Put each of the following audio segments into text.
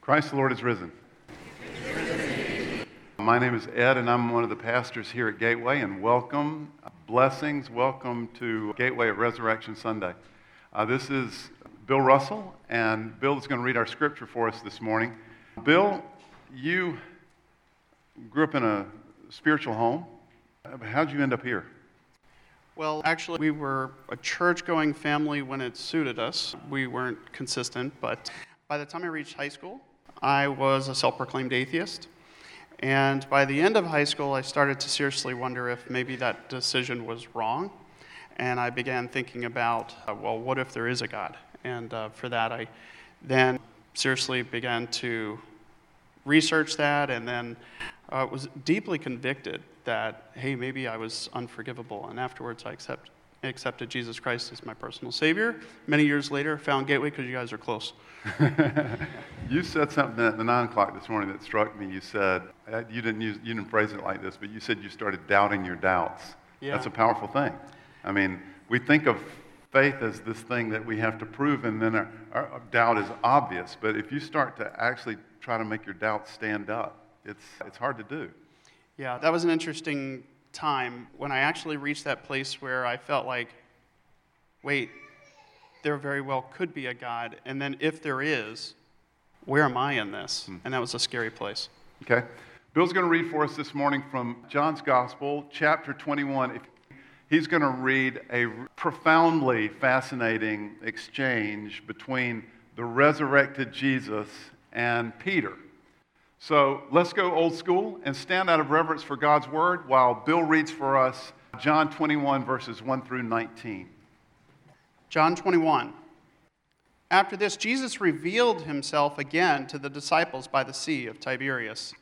Christ the Lord is risen. My name is Ed, and I'm one of the pastors here at Gateway, and welcome, blessings, welcome to Gateway at Resurrection Sunday. Uh, this is Bill Russell, and Bill is going to read our scripture for us this morning. Bill, you grew up in a spiritual home. How'd you end up here? Well, actually, we were a church going family when it suited us. We weren't consistent, but by the time I reached high school, I was a self proclaimed atheist. And by the end of high school, I started to seriously wonder if maybe that decision was wrong. And I began thinking about, uh, well, what if there is a God? And uh, for that, I then seriously began to research that and then uh, was deeply convicted that, hey, maybe I was unforgivable. And afterwards, I accept, accepted Jesus Christ as my personal Savior. Many years later, found Gateway because you guys are close. you said something at the nine o'clock this morning that struck me. You said uh, you didn't use you didn't phrase it like this, but you said you started doubting your doubts. Yeah. That's a powerful thing. I mean, we think of faith as this thing that we have to prove, and then our, our doubt is obvious. But if you start to actually try to make your doubts stand up, it's it's hard to do. Yeah, that was an interesting time when I actually reached that place where I felt like, wait, there very well could be a God. And then if there is, where am I in this? Hmm. And that was a scary place. Okay. Bill's going to read for us this morning from John's Gospel, chapter 21. He's going to read a profoundly fascinating exchange between the resurrected Jesus and Peter. So let's go old school and stand out of reverence for God's word while Bill reads for us John 21, verses 1 through 19. John 21. After this, Jesus revealed himself again to the disciples by the Sea of Tiberias.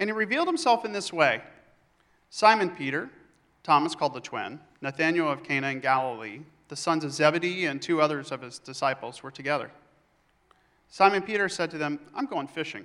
And he revealed himself in this way Simon Peter, Thomas called the twin, Nathanael of Cana in Galilee, the sons of Zebedee, and two others of his disciples were together. Simon Peter said to them, I'm going fishing.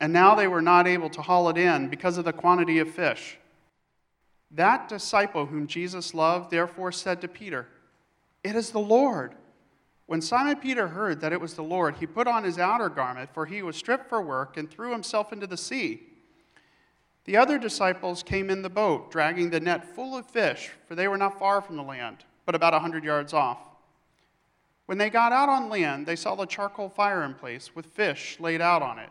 and now they were not able to haul it in because of the quantity of fish. That disciple whom Jesus loved therefore said to Peter, it is the Lord. When Simon Peter heard that it was the Lord, he put on his outer garment, for he was stripped for work, and threw himself into the sea. The other disciples came in the boat, dragging the net full of fish, for they were not far from the land, but about a hundred yards off. When they got out on land, they saw the charcoal fire in place, with fish laid out on it,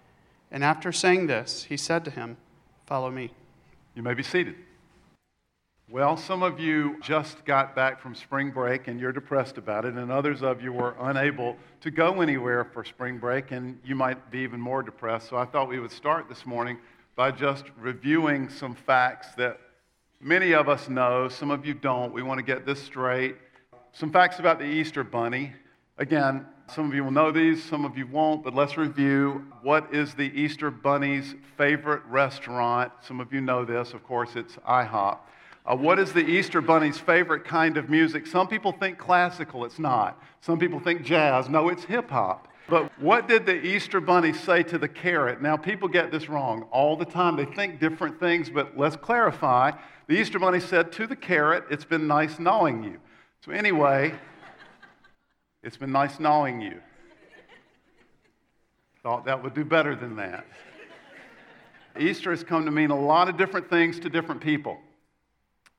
And after saying this, he said to him, Follow me. You may be seated. Well, some of you just got back from spring break and you're depressed about it, and others of you were unable to go anywhere for spring break and you might be even more depressed. So I thought we would start this morning by just reviewing some facts that many of us know, some of you don't. We want to get this straight. Some facts about the Easter Bunny. Again, some of you will know these, some of you won't, but let's review. What is the Easter Bunny's favorite restaurant? Some of you know this, of course, it's IHOP. Uh, what is the Easter Bunny's favorite kind of music? Some people think classical, it's not. Some people think jazz, no, it's hip hop. But what did the Easter Bunny say to the carrot? Now, people get this wrong all the time. They think different things, but let's clarify. The Easter Bunny said to the carrot, It's been nice knowing you. So, anyway, it's been nice knowing you. Thought that would do better than that. Easter has come to mean a lot of different things to different people.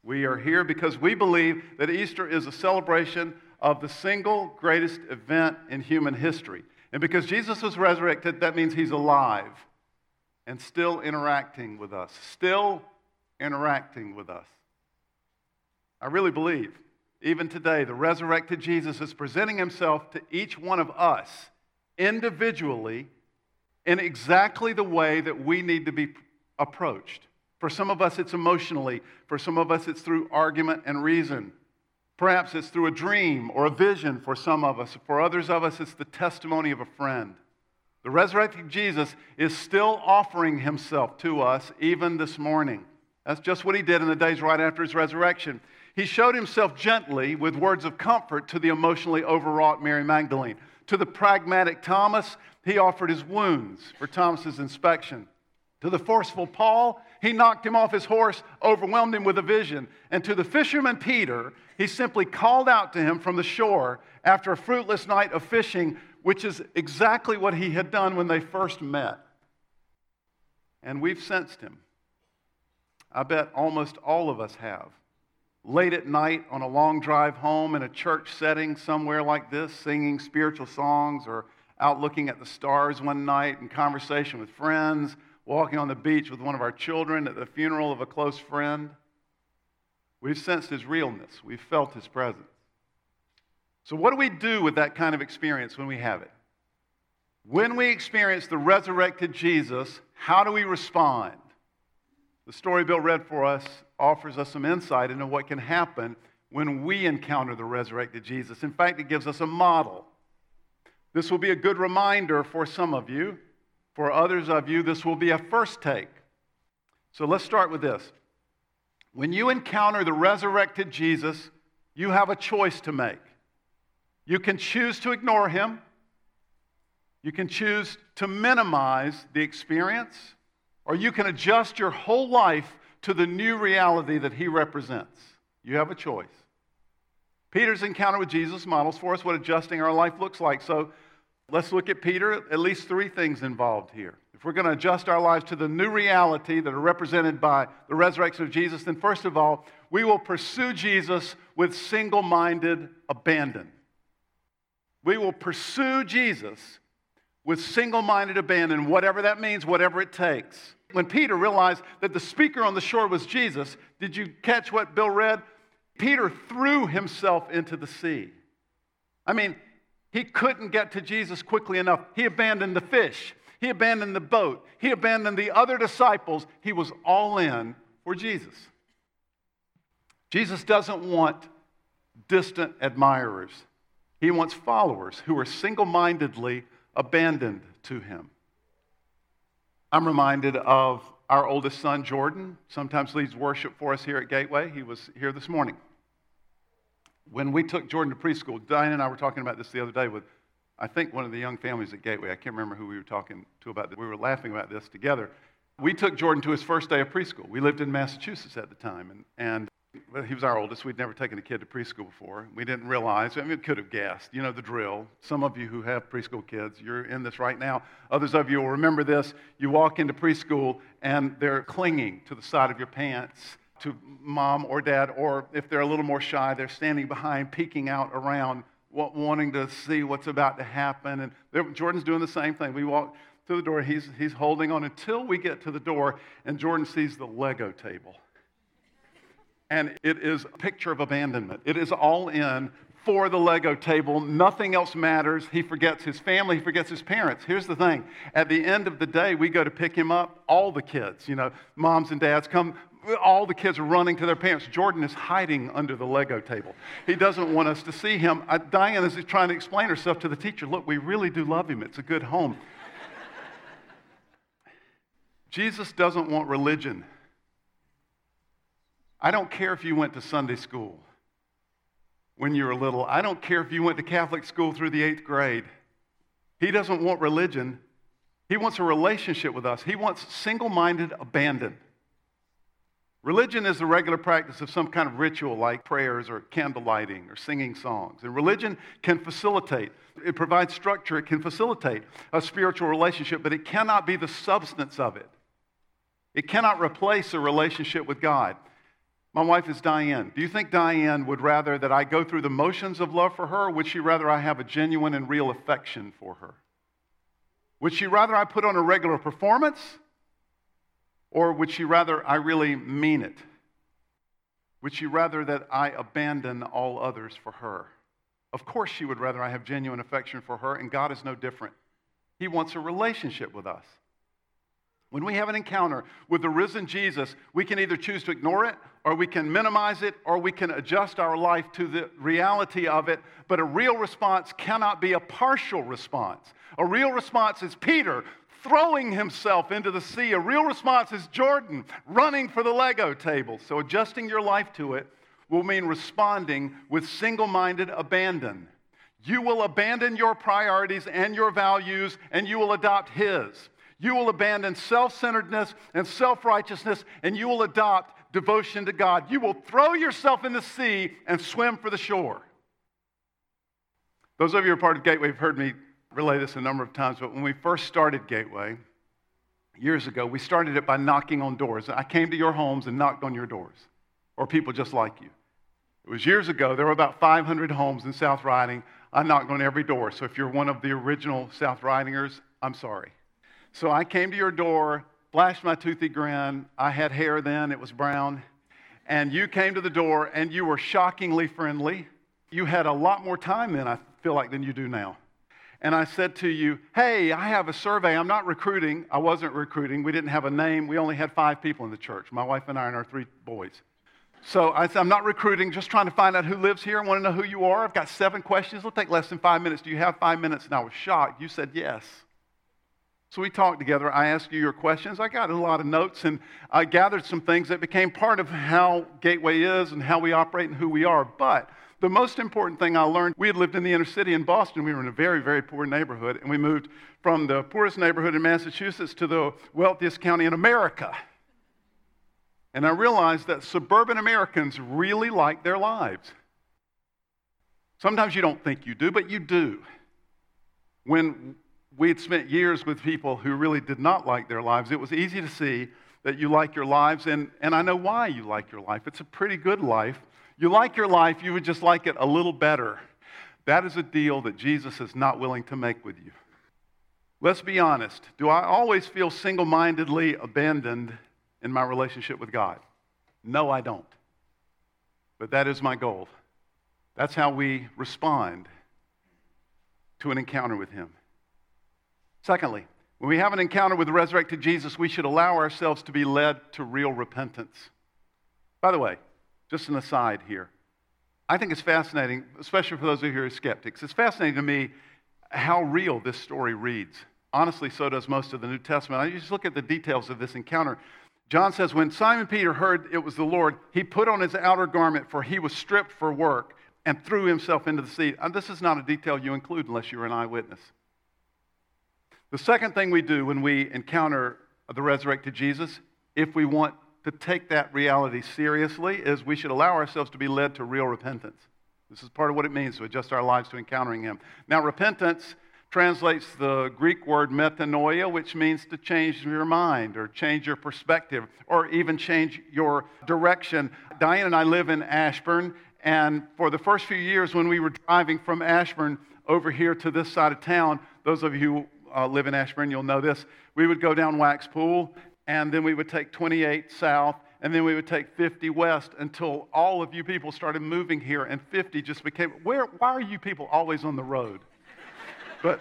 We are here because we believe that Easter is a celebration of the single greatest event in human history. And because Jesus was resurrected, that means he's alive and still interacting with us, still interacting with us. I really believe even today, the resurrected Jesus is presenting himself to each one of us individually in exactly the way that we need to be approached. For some of us, it's emotionally. For some of us, it's through argument and reason. Perhaps it's through a dream or a vision for some of us. For others of us, it's the testimony of a friend. The resurrected Jesus is still offering himself to us even this morning. That's just what he did in the days right after his resurrection. He showed himself gently with words of comfort to the emotionally overwrought Mary Magdalene. To the pragmatic Thomas, he offered his wounds for Thomas's inspection. To the forceful Paul, he knocked him off his horse, overwhelmed him with a vision. And to the fisherman Peter, he simply called out to him from the shore after a fruitless night of fishing, which is exactly what he had done when they first met. And we've sensed him. I bet almost all of us have late at night on a long drive home in a church setting somewhere like this, singing spiritual songs, or out looking at the stars one night in conversation with friends, walking on the beach with one of our children at the funeral of a close friend. We've sensed his realness, we've felt his presence. So, what do we do with that kind of experience when we have it? When we experience the resurrected Jesus, how do we respond? The story Bill read for us offers us some insight into what can happen when we encounter the resurrected Jesus. In fact, it gives us a model. This will be a good reminder for some of you. For others of you, this will be a first take. So let's start with this. When you encounter the resurrected Jesus, you have a choice to make. You can choose to ignore him, you can choose to minimize the experience, or you can adjust your whole life to the new reality that he represents. You have a choice. Peter's encounter with Jesus models for us what adjusting our life looks like. So let's look at Peter. At least three things involved here. If we're going to adjust our lives to the new reality that are represented by the resurrection of Jesus, then first of all, we will pursue Jesus with single minded abandon. We will pursue Jesus with single minded abandon, whatever that means, whatever it takes. When Peter realized that the speaker on the shore was Jesus, did you catch what Bill read? Peter threw himself into the sea. I mean, he couldn't get to Jesus quickly enough. He abandoned the fish, he abandoned the boat, he abandoned the other disciples. He was all in for Jesus. Jesus doesn't want distant admirers, he wants followers who are single mindedly abandoned to him. I'm reminded of our oldest son, Jordan, sometimes leads worship for us here at Gateway. He was here this morning. When we took Jordan to preschool, Diane and I were talking about this the other day with, I think, one of the young families at Gateway. I can't remember who we were talking to about this. We were laughing about this together. We took Jordan to his first day of preschool. We lived in Massachusetts at the time, and, and well, he was our oldest. We'd never taken a kid to preschool before. We didn't realize. I mean, could have guessed. You know the drill. Some of you who have preschool kids, you're in this right now. Others of you will remember this. You walk into preschool and they're clinging to the side of your pants to mom or dad, or if they're a little more shy, they're standing behind, peeking out around, wanting to see what's about to happen. And Jordan's doing the same thing. We walk through the door. He's, he's holding on until we get to the door, and Jordan sees the Lego table and it is a picture of abandonment. It is all in for the Lego table. Nothing else matters. He forgets his family, he forgets his parents. Here's the thing at the end of the day, we go to pick him up, all the kids, you know, moms and dads come. All the kids are running to their parents. Jordan is hiding under the Lego table. He doesn't want us to see him. Uh, Diane is trying to explain herself to the teacher. Look, we really do love him. It's a good home. Jesus doesn't want religion. I don't care if you went to Sunday school when you were little. I don't care if you went to Catholic school through the eighth grade. He doesn't want religion. He wants a relationship with us. He wants single minded abandon. Religion is the regular practice of some kind of ritual like prayers or candle lighting or singing songs. And religion can facilitate, it provides structure, it can facilitate a spiritual relationship, but it cannot be the substance of it. It cannot replace a relationship with God. My wife is Diane. Do you think Diane would rather that I go through the motions of love for her, would she rather I have a genuine and real affection for her? Would she rather I put on a regular performance, or would she rather I really mean it? Would she rather that I abandon all others for her? Of course, she would rather I have genuine affection for her, and God is no different. He wants a relationship with us. When we have an encounter with the risen Jesus, we can either choose to ignore it, or we can minimize it, or we can adjust our life to the reality of it. But a real response cannot be a partial response. A real response is Peter throwing himself into the sea. A real response is Jordan running for the Lego table. So adjusting your life to it will mean responding with single minded abandon. You will abandon your priorities and your values, and you will adopt His. You will abandon self centeredness and self righteousness, and you will adopt devotion to God. You will throw yourself in the sea and swim for the shore. Those of you who are part of Gateway have heard me relay this a number of times, but when we first started Gateway years ago, we started it by knocking on doors. I came to your homes and knocked on your doors, or people just like you. It was years ago. There were about 500 homes in South Riding. I knocked on every door. So if you're one of the original South Ridingers, I'm sorry. So I came to your door, flashed my toothy grin. I had hair then, it was brown. And you came to the door and you were shockingly friendly. You had a lot more time then, I feel like, than you do now. And I said to you, Hey, I have a survey. I'm not recruiting. I wasn't recruiting. We didn't have a name. We only had five people in the church my wife and I and our three boys. So I said, I'm not recruiting, just trying to find out who lives here. I want to know who you are. I've got seven questions. It'll take less than five minutes. Do you have five minutes? And I was shocked. You said yes. So we talked together. I asked you your questions. I got a lot of notes and I gathered some things that became part of how Gateway is and how we operate and who we are. But the most important thing I learned we had lived in the inner city in Boston. We were in a very, very poor neighborhood, and we moved from the poorest neighborhood in Massachusetts to the wealthiest county in America. And I realized that suburban Americans really like their lives. Sometimes you don't think you do, but you do. When we had spent years with people who really did not like their lives. It was easy to see that you like your lives, and, and I know why you like your life. It's a pretty good life. You like your life, you would just like it a little better. That is a deal that Jesus is not willing to make with you. Let's be honest. Do I always feel single mindedly abandoned in my relationship with God? No, I don't. But that is my goal. That's how we respond to an encounter with Him. Secondly, when we have an encounter with the resurrected Jesus, we should allow ourselves to be led to real repentance. By the way, just an aside here. I think it's fascinating, especially for those of you who are skeptics. It's fascinating to me how real this story reads. Honestly, so does most of the New Testament. I just look at the details of this encounter. John says, When Simon Peter heard it was the Lord, he put on his outer garment, for he was stripped for work, and threw himself into the sea. And this is not a detail you include unless you're an eyewitness. The second thing we do when we encounter the resurrected Jesus, if we want to take that reality seriously, is we should allow ourselves to be led to real repentance. This is part of what it means to adjust our lives to encountering Him. Now, repentance translates the Greek word metanoia, which means to change your mind or change your perspective or even change your direction. Diane and I live in Ashburn, and for the first few years when we were driving from Ashburn over here to this side of town, those of you uh, live in Ashburn, you'll know this. We would go down Waxpool, and then we would take 28 south, and then we would take 50 west until all of you people started moving here, and 50 just became. Where? Why are you people always on the road? but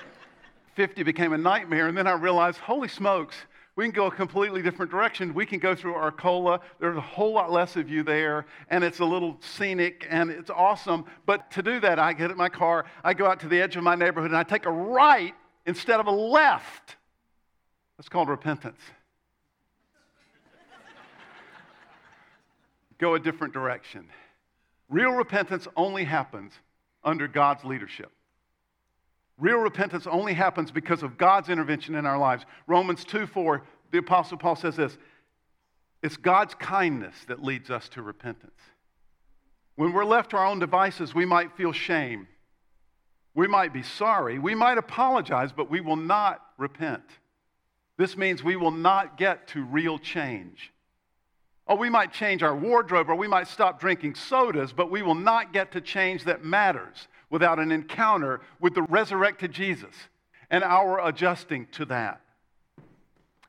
50 became a nightmare, and then I realized, holy smokes, we can go a completely different direction. We can go through Arcola. There's a whole lot less of you there, and it's a little scenic and it's awesome. But to do that, I get in my car, I go out to the edge of my neighborhood, and I take a right instead of a left. That's called repentance. go a different direction. Real repentance only happens under God's leadership. Real repentance only happens because of God's intervention in our lives. Romans 2 4, the Apostle Paul says this it's God's kindness that leads us to repentance. When we're left to our own devices, we might feel shame. We might be sorry. We might apologize, but we will not repent. This means we will not get to real change. Or we might change our wardrobe or we might stop drinking sodas, but we will not get to change that matters without an encounter with the resurrected Jesus and our adjusting to that.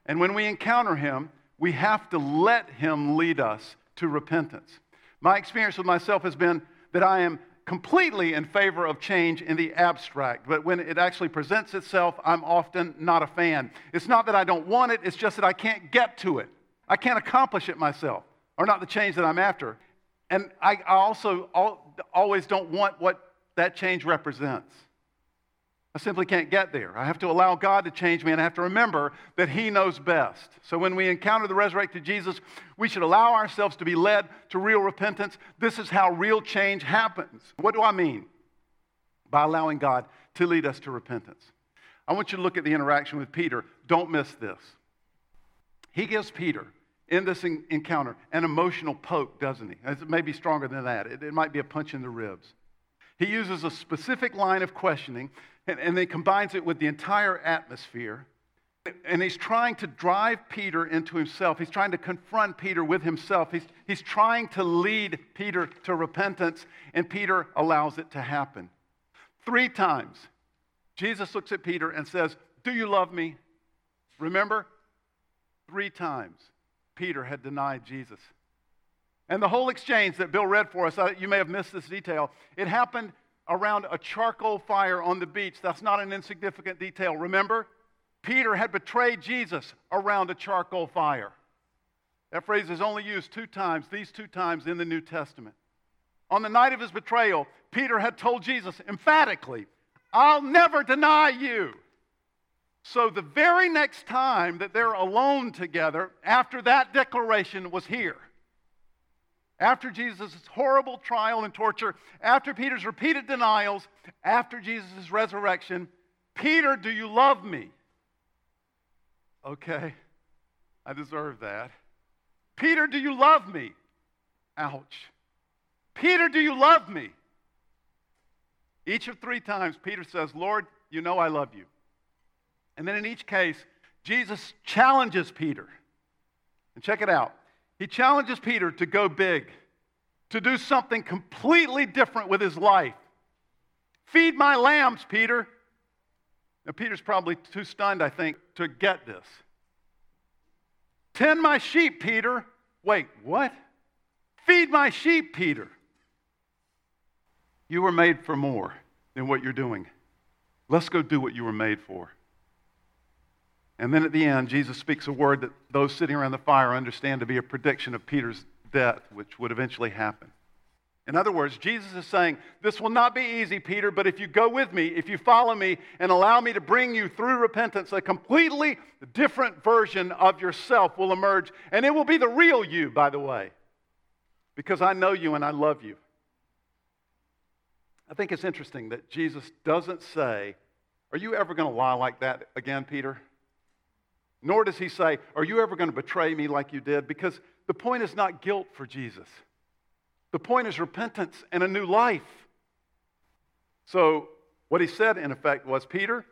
And when we encounter him, we have to let him lead us to repentance. My experience with myself has been that I am completely in favor of change in the abstract, but when it actually presents itself, I'm often not a fan. It's not that I don't want it, it's just that I can't get to it. I can't accomplish it myself, or not the change that I'm after. And I also always don't want what that change represents. I simply can't get there. I have to allow God to change me, and I have to remember that He knows best. So when we encounter the resurrected Jesus, we should allow ourselves to be led to real repentance. This is how real change happens. What do I mean? By allowing God to lead us to repentance. I want you to look at the interaction with Peter. Don't miss this. He gives Peter, in this encounter, an emotional poke, doesn't he? It may be stronger than that, it, might be a punch in the ribs. He uses a specific line of questioning and, and then combines it with the entire atmosphere. And he's trying to drive Peter into himself. He's trying to confront Peter with himself. He's, he's trying to lead Peter to repentance, and Peter allows it to happen. Three times, Jesus looks at Peter and says, Do you love me? Remember? Three times, Peter had denied Jesus. And the whole exchange that Bill read for us, you may have missed this detail, it happened around a charcoal fire on the beach. That's not an insignificant detail. Remember? Peter had betrayed Jesus around a charcoal fire. That phrase is only used two times, these two times in the New Testament. On the night of his betrayal, Peter had told Jesus emphatically, I'll never deny you. So the very next time that they're alone together, after that declaration was here after Jesus' horrible trial and torture, after Peter's repeated denials, after Jesus' resurrection, Peter, do you love me? Okay, I deserve that. Peter, do you love me? Ouch. Peter, do you love me? Each of three times, Peter says, Lord, you know I love you. And then in each case, Jesus challenges Peter. And check it out. He challenges Peter to go big, to do something completely different with his life. Feed my lambs, Peter. Now, Peter's probably too stunned, I think, to get this. Tend my sheep, Peter. Wait, what? Feed my sheep, Peter. You were made for more than what you're doing. Let's go do what you were made for. And then at the end, Jesus speaks a word that those sitting around the fire understand to be a prediction of Peter's death, which would eventually happen. In other words, Jesus is saying, This will not be easy, Peter, but if you go with me, if you follow me, and allow me to bring you through repentance, a completely different version of yourself will emerge. And it will be the real you, by the way, because I know you and I love you. I think it's interesting that Jesus doesn't say, Are you ever going to lie like that again, Peter? Nor does he say, Are you ever going to betray me like you did? Because the point is not guilt for Jesus. The point is repentance and a new life. So, what he said, in effect, was Peter,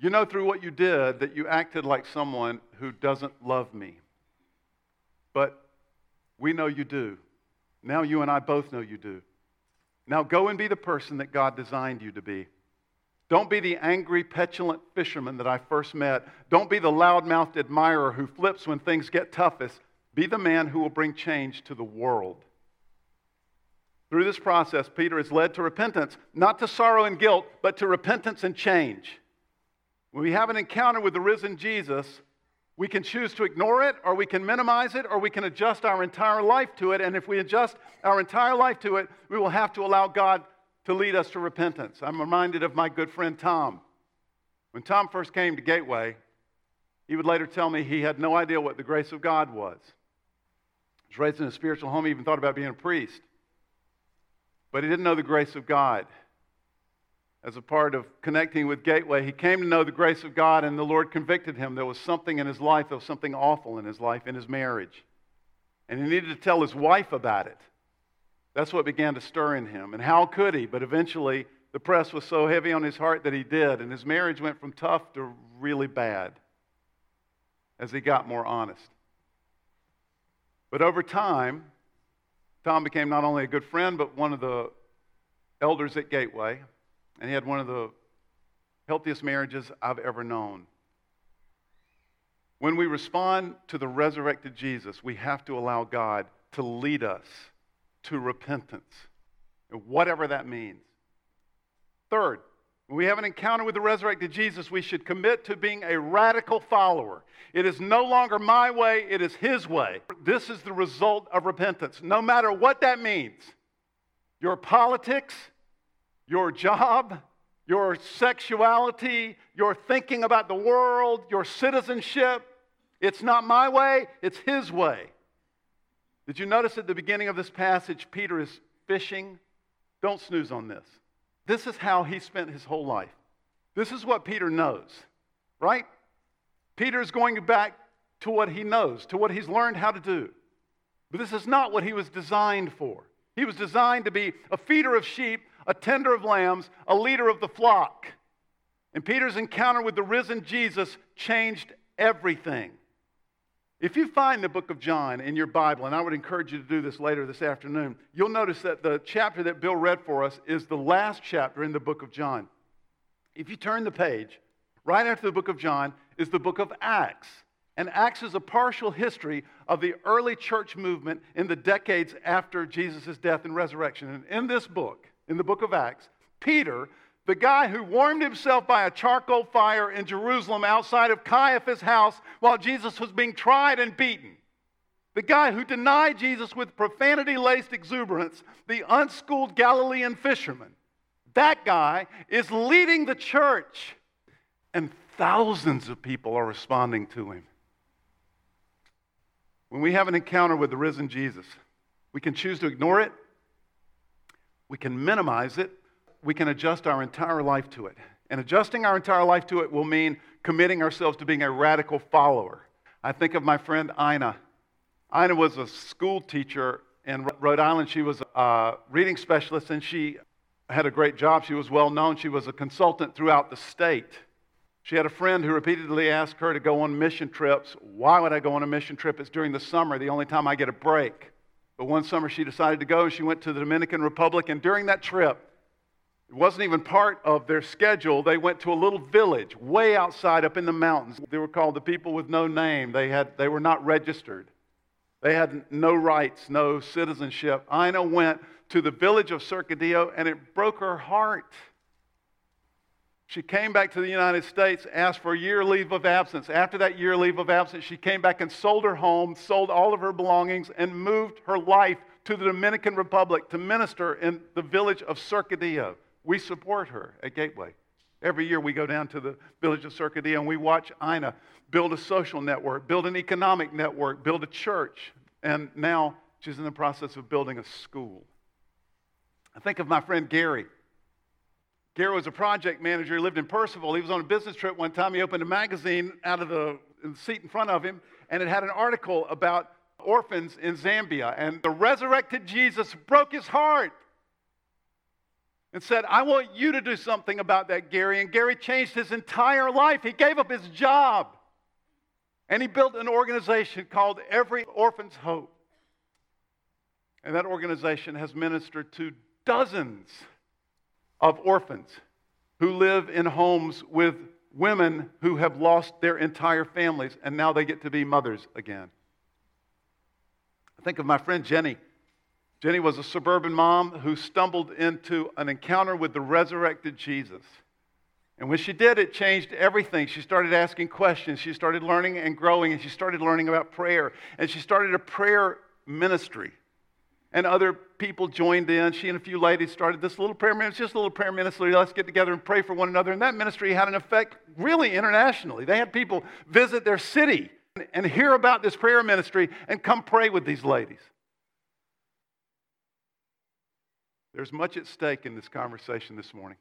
you know through what you did that you acted like someone who doesn't love me. But we know you do. Now you and I both know you do. Now go and be the person that God designed you to be. Don't be the angry, petulant fisherman that I first met. Don't be the loudmouthed admirer who flips when things get toughest. Be the man who will bring change to the world. Through this process, Peter is led to repentance, not to sorrow and guilt, but to repentance and change. When we have an encounter with the risen Jesus, we can choose to ignore it, or we can minimize it, or we can adjust our entire life to it. And if we adjust our entire life to it, we will have to allow God to lead us to repentance. I'm reminded of my good friend Tom. When Tom first came to Gateway, he would later tell me he had no idea what the grace of God was. He was raised in a spiritual home, he even thought about being a priest. But he didn't know the grace of God. As a part of connecting with Gateway, he came to know the grace of God, and the Lord convicted him. There was something in his life, there was something awful in his life, in his marriage. And he needed to tell his wife about it. That's what began to stir in him. And how could he? But eventually, the press was so heavy on his heart that he did, and his marriage went from tough to really bad as he got more honest. But over time, Tom became not only a good friend, but one of the elders at Gateway, and he had one of the healthiest marriages I've ever known. When we respond to the resurrected Jesus, we have to allow God to lead us to repentance, whatever that means. Third, when we have an encounter with the resurrected Jesus, we should commit to being a radical follower. It is no longer my way, it is His way. This is the result of repentance, no matter what that means. Your politics, your job, your sexuality, your thinking about the world, your citizenship. It's not my way, it's His way. Did you notice at the beginning of this passage, Peter is fishing? Don't snooze on this. This is how he spent his whole life. This is what Peter knows, right? Peter is going back to what he knows, to what he's learned how to do. But this is not what he was designed for. He was designed to be a feeder of sheep, a tender of lambs, a leader of the flock. And Peter's encounter with the risen Jesus changed everything. If you find the book of John in your Bible, and I would encourage you to do this later this afternoon, you'll notice that the chapter that Bill read for us is the last chapter in the book of John. If you turn the page, right after the book of John is the book of Acts. And Acts is a partial history of the early church movement in the decades after Jesus' death and resurrection. And in this book, in the book of Acts, Peter the guy who warmed himself by a charcoal fire in Jerusalem outside of Caiaphas' house while Jesus was being tried and beaten. The guy who denied Jesus with profanity laced exuberance, the unschooled Galilean fisherman. That guy is leading the church, and thousands of people are responding to him. When we have an encounter with the risen Jesus, we can choose to ignore it, we can minimize it, we can adjust our entire life to it. And adjusting our entire life to it will mean committing ourselves to being a radical follower. I think of my friend Ina. Ina was a school teacher in Rhode Island. She was a reading specialist and she had a great job. She was well known. She was a consultant throughout the state. She had a friend who repeatedly asked her to go on mission trips. Why would I go on a mission trip? It's during the summer, the only time I get a break. But one summer she decided to go. She went to the Dominican Republic, and during that trip, it wasn't even part of their schedule. They went to a little village way outside up in the mountains. They were called the people with no name. They, had, they were not registered. They had no rights, no citizenship. Ina went to the village of Cercadillo and it broke her heart. She came back to the United States, asked for a year leave of absence. After that year leave of absence, she came back and sold her home, sold all of her belongings, and moved her life to the Dominican Republic to minister in the village of Cercadillo. We support her at Gateway. Every year we go down to the village of Cercadillo and we watch Ina build a social network, build an economic network, build a church, and now she's in the process of building a school. I think of my friend Gary. Gary was a project manager. He lived in Purcellville. He was on a business trip one time. He opened a magazine out of the, seat in front of him, and it had an article about orphans in Zambia. And the resurrected Jesus broke his heart and said, I want you to do something about that, Gary. And Gary changed his entire life. He gave up his job. And he built an organization called Every Orphan's Hope. And that organization has ministered to dozens of orphans who live in homes with women who have lost their entire families and now they get to be mothers again. Think of my friend Jenny. Jenny was a suburban mom who stumbled into an encounter with the resurrected Jesus. And when she did, it changed everything. She started asking questions. She started learning and growing, and she started learning about prayer. And she started a prayer ministry. And other people joined in. She and a few ladies started this little prayer ministry, just a little prayer ministry. Let's get together and pray for one another. And that ministry had an effect really internationally. They had people visit their city and hear about this prayer ministry and come pray with these ladies. There's much at stake in this conversation this morning.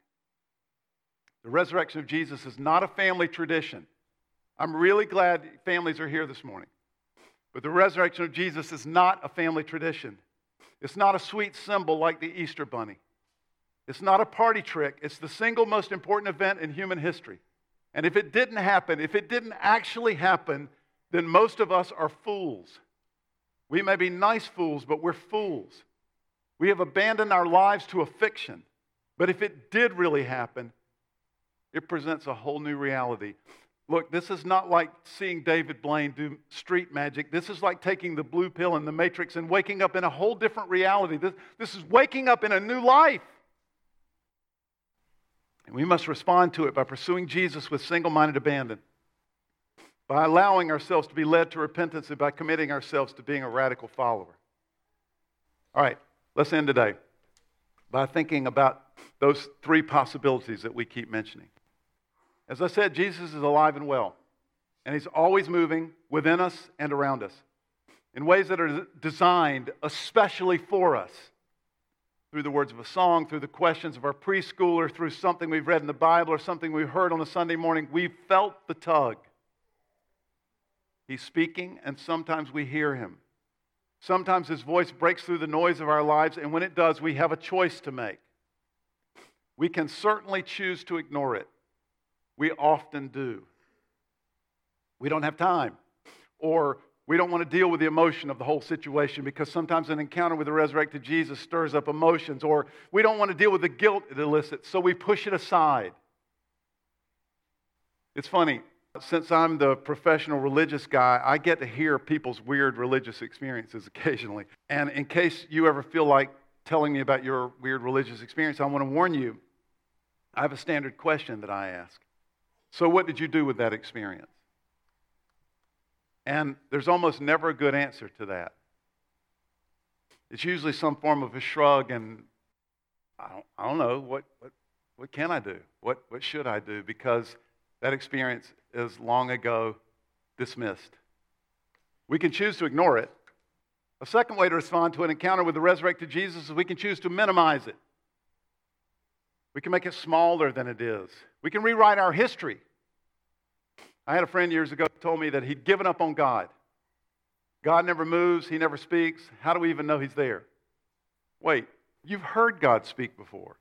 The resurrection of Jesus is not a family tradition. I'm really glad families are here this morning. But the resurrection of Jesus is not a family tradition. It's not a sweet symbol like the Easter bunny. It's not a party trick. It's the single most important event in human history. And if it didn't happen, if it didn't actually happen, then most of us are fools. We may be nice fools, but we're fools. We have abandoned our lives to a fiction. But if it did really happen, it presents a whole new reality. Look, this is not like seeing David Blaine do street magic. This is like taking the blue pill in the matrix and waking up in a whole different reality. This, this is waking up in a new life. And we must respond to it by pursuing Jesus with single minded abandon, by allowing ourselves to be led to repentance, and by committing ourselves to being a radical follower. All right, let's end today by thinking about those three possibilities that we keep mentioning. As I said, Jesus is alive and well, and he's always moving within us and around us in ways that are designed especially for us through the words of a song, through the questions of our preschooler, through something we've read in the Bible or something we heard on a Sunday morning. We've felt the tug. He's speaking, and sometimes we hear him. Sometimes his voice breaks through the noise of our lives, and when it does, we have a choice to make. We can certainly choose to ignore it. We often do. We don't have time, or we don't want to deal with the emotion of the whole situation because sometimes an encounter with the resurrected Jesus stirs up emotions, or we don't want to deal with the guilt it elicits, so we push it aside. It's funny, since I'm the professional religious guy, I get to hear people's weird religious experiences occasionally. And in case you ever feel like telling me about your weird religious experience, I want to warn you I have a standard question that I ask. So, what did you do with that experience? And there's almost never a good answer to that. It's usually some form of a shrug, and I don't, I don't know, what, what, what can I do? What, what should I do? Because that experience is long ago dismissed. We can choose to ignore it. A second way to respond to an encounter with the resurrected Jesus is we can choose to minimize it. We can make it smaller than it is. We can rewrite our history. I had a friend years ago who told me that he'd given up on God. God never moves, he never speaks. How do we even know he's there? Wait, you've heard God speak before.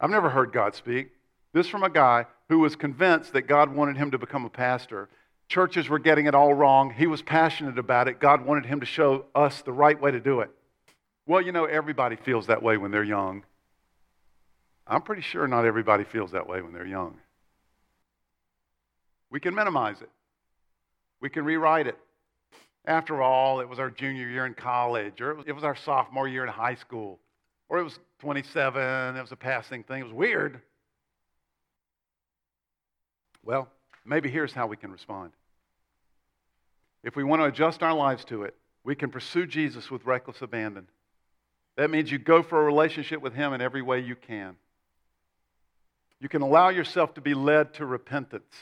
I've never heard God speak. This from a guy who was convinced that God wanted him to become a pastor. Churches were getting it all wrong. He was passionate about it. God wanted him to show us the right way to do it. Well, you know, everybody feels that way when they're young. I'm pretty sure not everybody feels that way when they're young. We can minimize it, we can rewrite it. After all, it was our junior year in college, or it was our sophomore year in high school, or it was 27, it was a passing thing. It was weird. Well, maybe here's how we can respond. If we want to adjust our lives to it, we can pursue Jesus with reckless abandon. That means you go for a relationship with Him in every way you can. You can allow yourself to be led to repentance.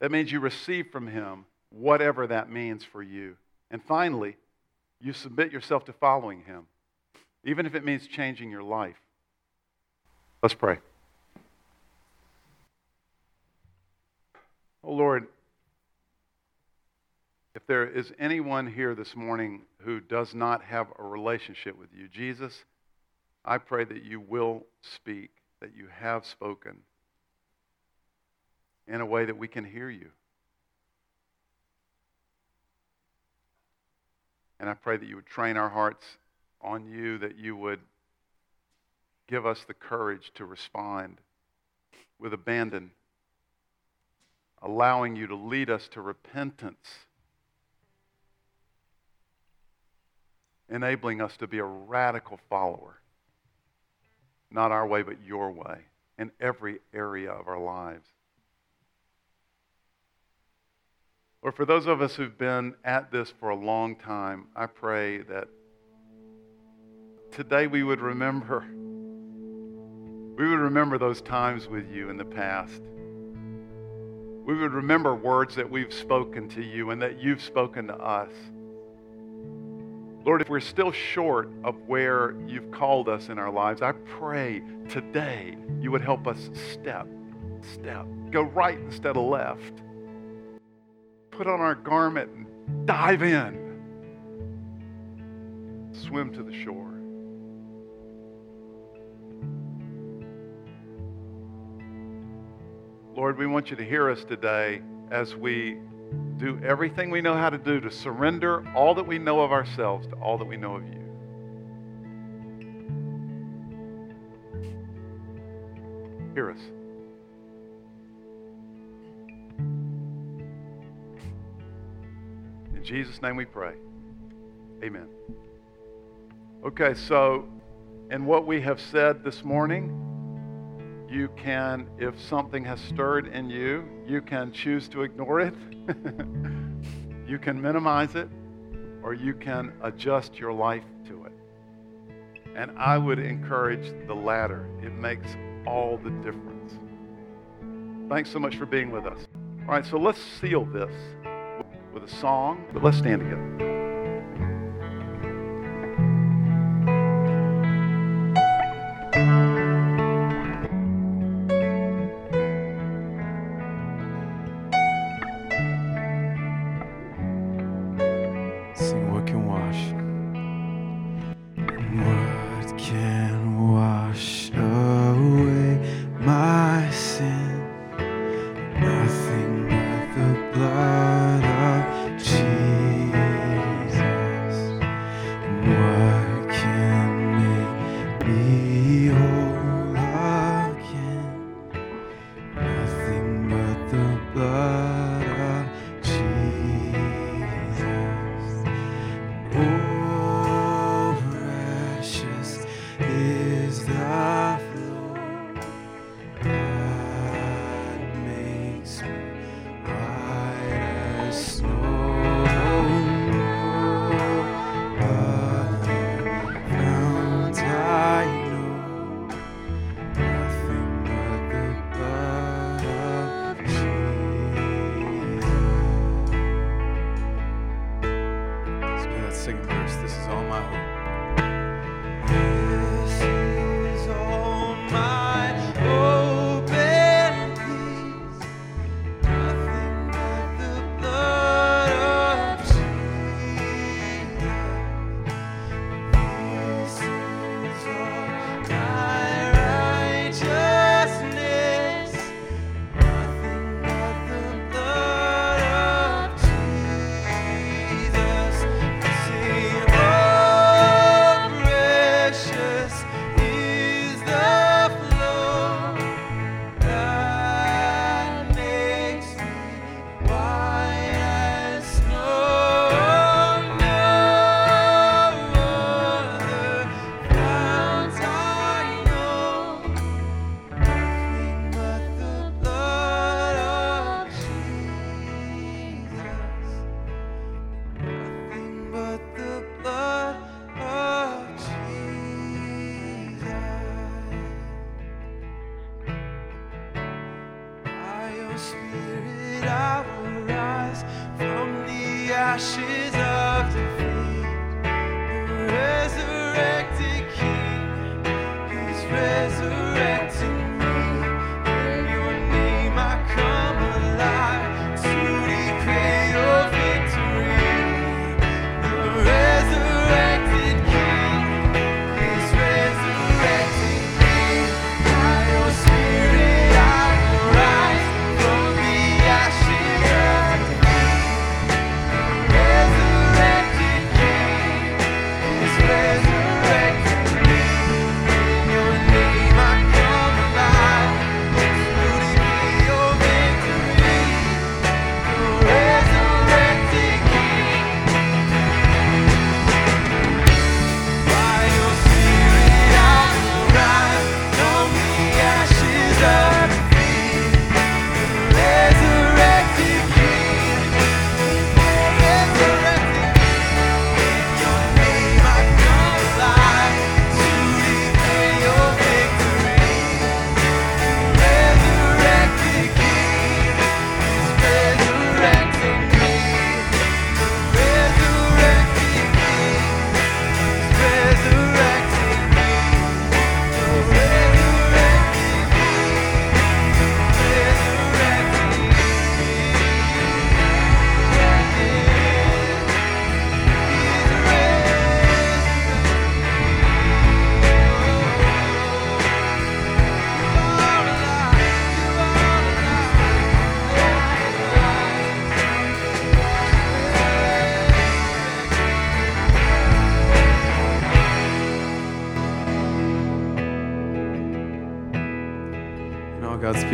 That means you receive from Him whatever that means for you. And finally, you submit yourself to following Him, even if it means changing your life. Let's pray. Oh Lord, if there is anyone here this morning who does not have a relationship with you, Jesus, I pray that you will speak that you have spoken in a way that we can hear you. And I pray that you would train our hearts on you, that you would give us the courage to respond with abandon, allowing you to lead us to repentance enabling us to be a radical follower. Not our way, but your way in every area of our lives. Or for those of us who've been at this for a long time, I pray that today we would remember we would remember those times with you in the past. We would remember words that we've spoken to you and that you've spoken to us. Lord, if we're still short of where you've called us in our lives, I pray today you would help us step, step, go right instead of left. Put on our garment and dive in, swim to the shore. Lord, we want you to hear us today as we do everything we know how to do to surrender all that we know of ourselves to all that we know of you. Hear us. In Jesus' name we pray. Amen. Okay, so in what we have said this morning, you can, if something has stirred in you, you can choose to ignore it, you can minimize it, or you can adjust your life to it. And I would encourage the latter. It makes all the difference. Thanks so much for being with us. All right, so let's seal this with a song, but let's stand together. ashes of the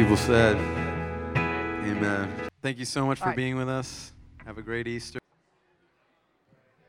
people said, Amen. Thank you so much for Right. being with us. Have a great Easter.